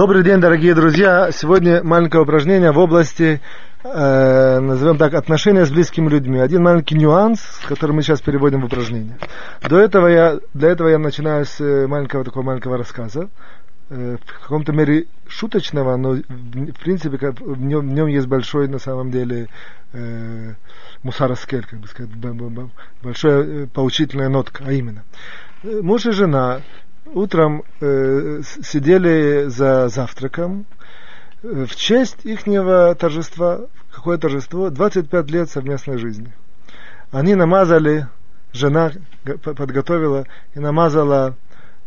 Добрый день, дорогие друзья. Сегодня маленькое упражнение в области, э, назовем так, отношения с близкими людьми. Один маленький нюанс, который мы сейчас переводим в упражнение. До этого я, для этого я начинаю с э, маленького такого маленького рассказа. Э, в каком-то мере шуточного, но в принципе в нем, в нем есть большой на самом деле э, мусараскель, как бы сказать, большая э, поучительная нотка, а именно. Муж и жена утром э, сидели за завтраком э, в честь ихнего торжества. Какое торжество? 25 лет совместной жизни. Они намазали, жена подготовила и намазала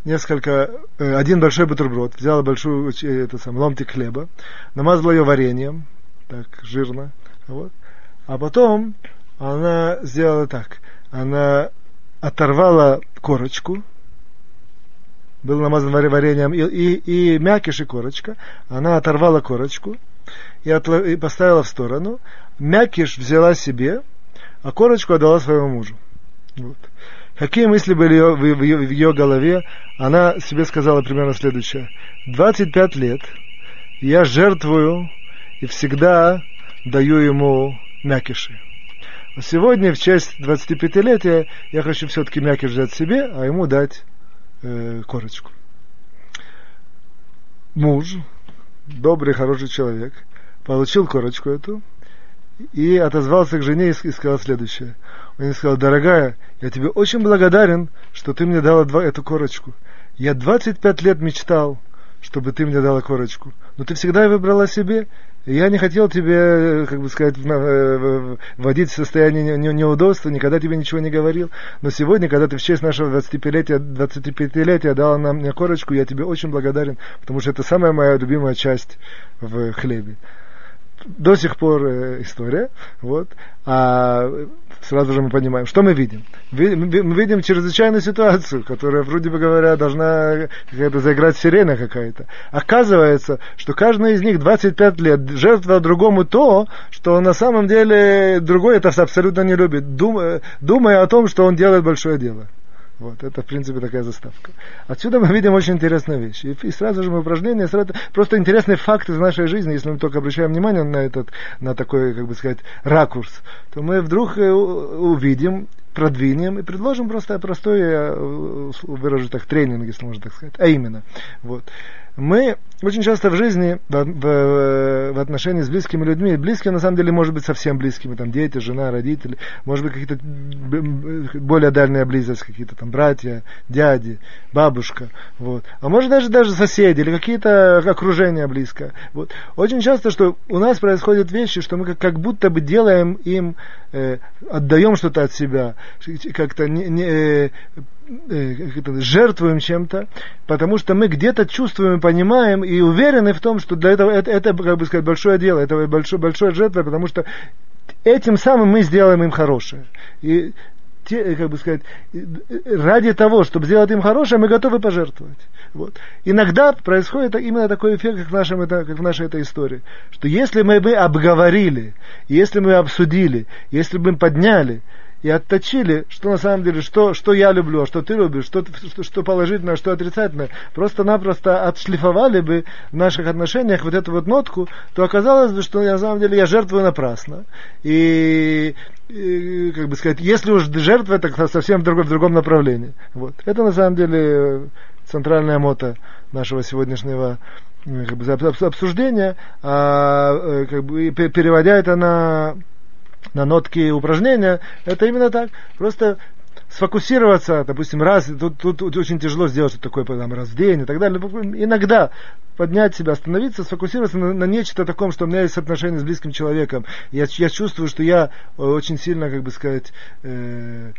несколько, э, один большой бутерброд, взяла большую, э, это сам, ломтик хлеба, намазала ее вареньем, так, жирно, вот. А потом она сделала так, она оторвала корочку, был намазан вареньем, и, и, и мякиш и корочка. Она оторвала корочку и, отло, и поставила в сторону. Мякиш взяла себе, а корочку отдала своему мужу. Вот. Какие мысли были в, в, в, в ее голове? Она себе сказала примерно следующее. 25 лет я жертвую и всегда даю ему мякиши. Сегодня, в честь 25-летия, я хочу все-таки мякиш взять себе, а ему дать э, корочку. Муж, добрый, хороший человек, получил корочку эту и отозвался к жене и сказал следующее. Он ей сказал, дорогая, я тебе очень благодарен, что ты мне дала эту корочку. Я 25 лет мечтал, чтобы ты мне дала корочку. Но ты всегда выбрала себе, я не хотел тебе, как бы сказать, э, вводить в состояние неудобства, никогда тебе ничего не говорил. Но сегодня, когда ты в честь нашего 25-летия, 25-летия дала нам мне корочку, я тебе очень благодарен, потому что это самая моя любимая часть в хлебе до сих пор э, история. Вот. А сразу же мы понимаем, что мы видим. Мы видим чрезвычайную ситуацию, которая, вроде бы говоря, должна какая-то заиграть сирена какая-то. Оказывается, что каждый из них 25 лет жертва другому то, что на самом деле другой это абсолютно не любит, думая, думая о том, что он делает большое дело. Вот, это, в принципе, такая заставка. Отсюда мы видим очень интересную вещь. И, и сразу же мы упражнения, сразу, просто интересный факт из нашей жизни, если мы только обращаем внимание на этот, на такой, как бы сказать, ракурс, то мы вдруг э, увидим, продвинем и предложим просто простой, э, выражу так, тренинг, если можно так сказать. А именно, вот мы очень часто в жизни, в, в, в отношении с близкими людьми, близкие на самом деле может быть совсем близкими, там дети, жена, родители, может быть какие-то более дальняя близость, какие-то там братья, дяди, бабушка, вот. А может даже даже соседи или какие-то окружения близко. Вот. Очень часто, что у нас происходят вещи, что мы как, как будто бы делаем им, э, отдаем что-то от себя, как-то не, не, э, э, жертвуем чем-то, потому что мы где-то чувствуем, понимаем и уверены в том, что для этого это, это как бы сказать, большое дело, это большое, большое жертва, потому что этим самым мы сделаем им хорошее. И те, как бы сказать, ради того, чтобы сделать им хорошее, мы готовы пожертвовать. Вот. Иногда происходит именно такой эффект, как в, нашем, как в нашей этой истории, что если мы, мы обговорили, если мы обсудили, если мы подняли, и отточили, что на самом деле, что, что я люблю, а что ты любишь, что, что, что положительное, что отрицательное, просто-напросто отшлифовали бы в наших отношениях вот эту вот нотку, то оказалось бы, что на самом деле я жертвую напрасно. И, и как бы сказать, если уж жертва, так совсем в другом, в другом направлении. Вот. Это на самом деле центральная мота нашего сегодняшнего как бы, обсуждения, а, э, как бы, переводя это на на нотки упражнения, это именно так. Просто сфокусироваться, допустим, раз, тут, тут, тут очень тяжело сделать что такое там, раз в день и так далее. Иногда поднять себя, остановиться, сфокусироваться на, на нечто таком, что у меня есть отношения с близким человеком. Я, я чувствую, что я очень сильно, как бы сказать, э,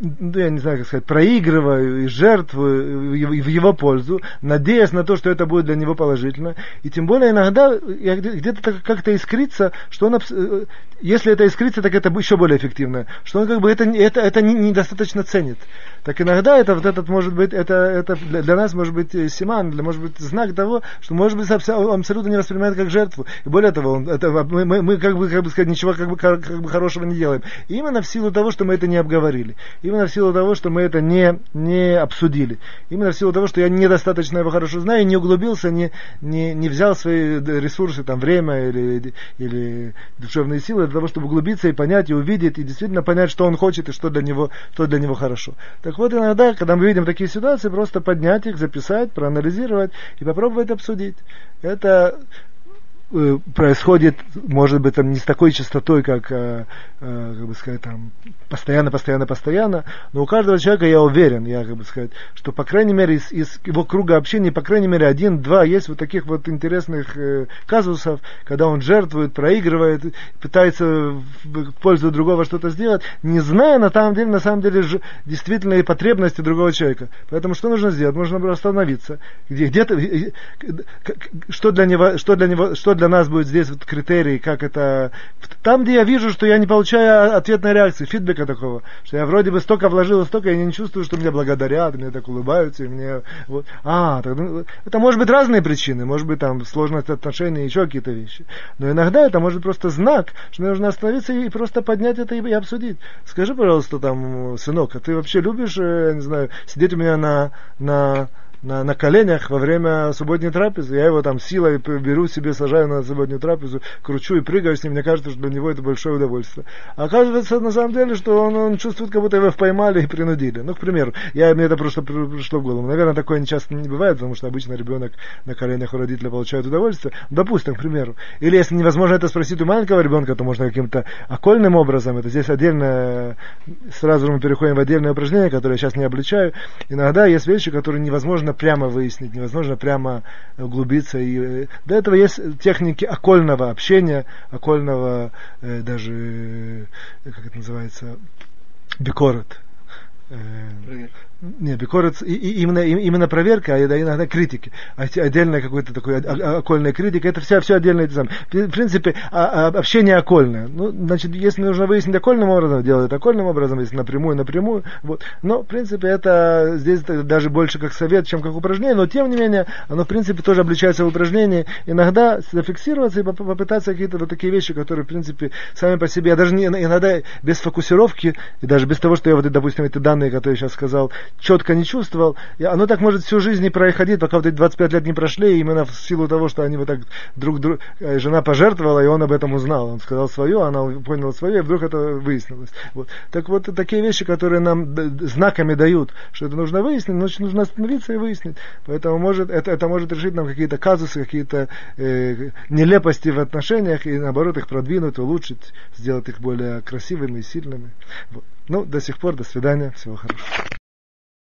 ну, я не знаю, как сказать, проигрываю и жертвую в его пользу, надеясь на то, что это будет для него положительно. И тем более иногда где-то как-то искрится, что он, э, если это искрится, так это еще более эффективно, что он как бы это, это, это недостаточно ценит. Так иногда это вот этот может быть, это, это для нас может быть э, симан, для, может быть знак того, что может быть он абсолютно не воспринимает как жертву. И более того, он, это, мы, мы, мы как бы, как бы сказать, ничего как бы, как, как бы хорошего не делаем. И именно в силу того, что мы это не обговорили. Именно в силу того, что мы это не, не обсудили. Именно в силу того, что я недостаточно его хорошо знаю, не углубился, не, не, не взял свои ресурсы, там, время или, или душевные силы для того, чтобы углубиться и понять, и увидеть, и действительно понять, что он хочет и что для него, что для него хорошо. Так вот, иногда, когда мы видим такие ситуации, просто поднять их, записать, проанализировать и попробовать обсудить. Это Э, происходит, может быть, там не с такой частотой, как, э, э, как бы сказать, там, постоянно, постоянно, постоянно, но у каждого человека я уверен, я как бы сказать, что, по крайней мере, из, из его круга общения, по крайней мере, один-два есть вот таких вот интересных э, казусов, когда он жертвует, проигрывает, пытается в пользу другого что-то сделать, не зная на самом деле, на самом деле, ж, действительно и потребности другого человека. Поэтому что нужно сделать? Нужно остановиться. Где, где-то, что для него, что для него, что для для нас будет здесь вот критерий, как это... Там, где я вижу, что я не получаю ответной реакции, фидбэка такого, что я вроде бы столько вложил, столько, я не чувствую, что меня благодарят, мне так улыбаются, и мне... Вот. А, тогда, ну, это может быть разные причины, может быть там сложность отношений, еще какие-то вещи. Но иногда это может быть просто знак, что мне нужно остановиться и просто поднять это и, и обсудить. Скажи, пожалуйста, там, сынок, а ты вообще любишь, э, я не знаю, сидеть у меня на, на на, на коленях во время субботней трапезы. Я его там силой беру себе, сажаю на субботнюю трапезу, кручу и прыгаю с ним. Мне кажется, что для него это большое удовольствие. А оказывается, на самом деле, что он, он чувствует, как будто его поймали и принудили. Ну, к примеру, я, мне это просто пришло в голову. Наверное, такое часто не бывает, потому что обычно ребенок на коленях у родителя получает удовольствие. Допустим, к примеру. Или если невозможно это спросить у маленького ребенка, то можно каким-то окольным образом. Это здесь отдельно, сразу же мы переходим в отдельное упражнение, которое я сейчас не обличаю. Иногда есть вещи, которые невозможно невозможно прямо выяснить, невозможно прямо углубиться. И э, для этого есть техники окольного общения, окольного э, даже, э, как это называется, бикорот. Э, не, бикорец, и, и, именно, именно проверка, а иногда критики. А отдельная какой-то такой окольная критика, это все, все отдельно это самое. В принципе, а, а, общение окольное. Ну, значит, если нужно выяснить окольным образом, делают окольным образом, если напрямую, напрямую. Вот. Но, в принципе, это здесь даже больше как совет, чем как упражнение, но тем не менее, оно, в принципе, тоже обличается в упражнении. Иногда зафиксироваться и попытаться какие-то вот такие вещи, которые, в принципе, сами по себе, я даже не, иногда без фокусировки, и даже без того, что я вот, допустим, эти данные, которые я сейчас сказал, четко не чувствовал. И оно так может всю жизнь не проходить, пока вот эти 25 лет не прошли, именно в силу того, что они вот так друг друг, э, жена пожертвовала, и он об этом узнал. Он сказал свое, она поняла свое, и вдруг это выяснилось. Вот. Так вот, такие вещи, которые нам знаками дают, что это нужно выяснить, значит, нужно остановиться и выяснить. Поэтому может, это, это может решить нам какие-то казусы, какие-то э, нелепости в отношениях, и наоборот их продвинуть, улучшить, сделать их более красивыми и сильными. Вот. Ну, до сих пор, до свидания, всего хорошего.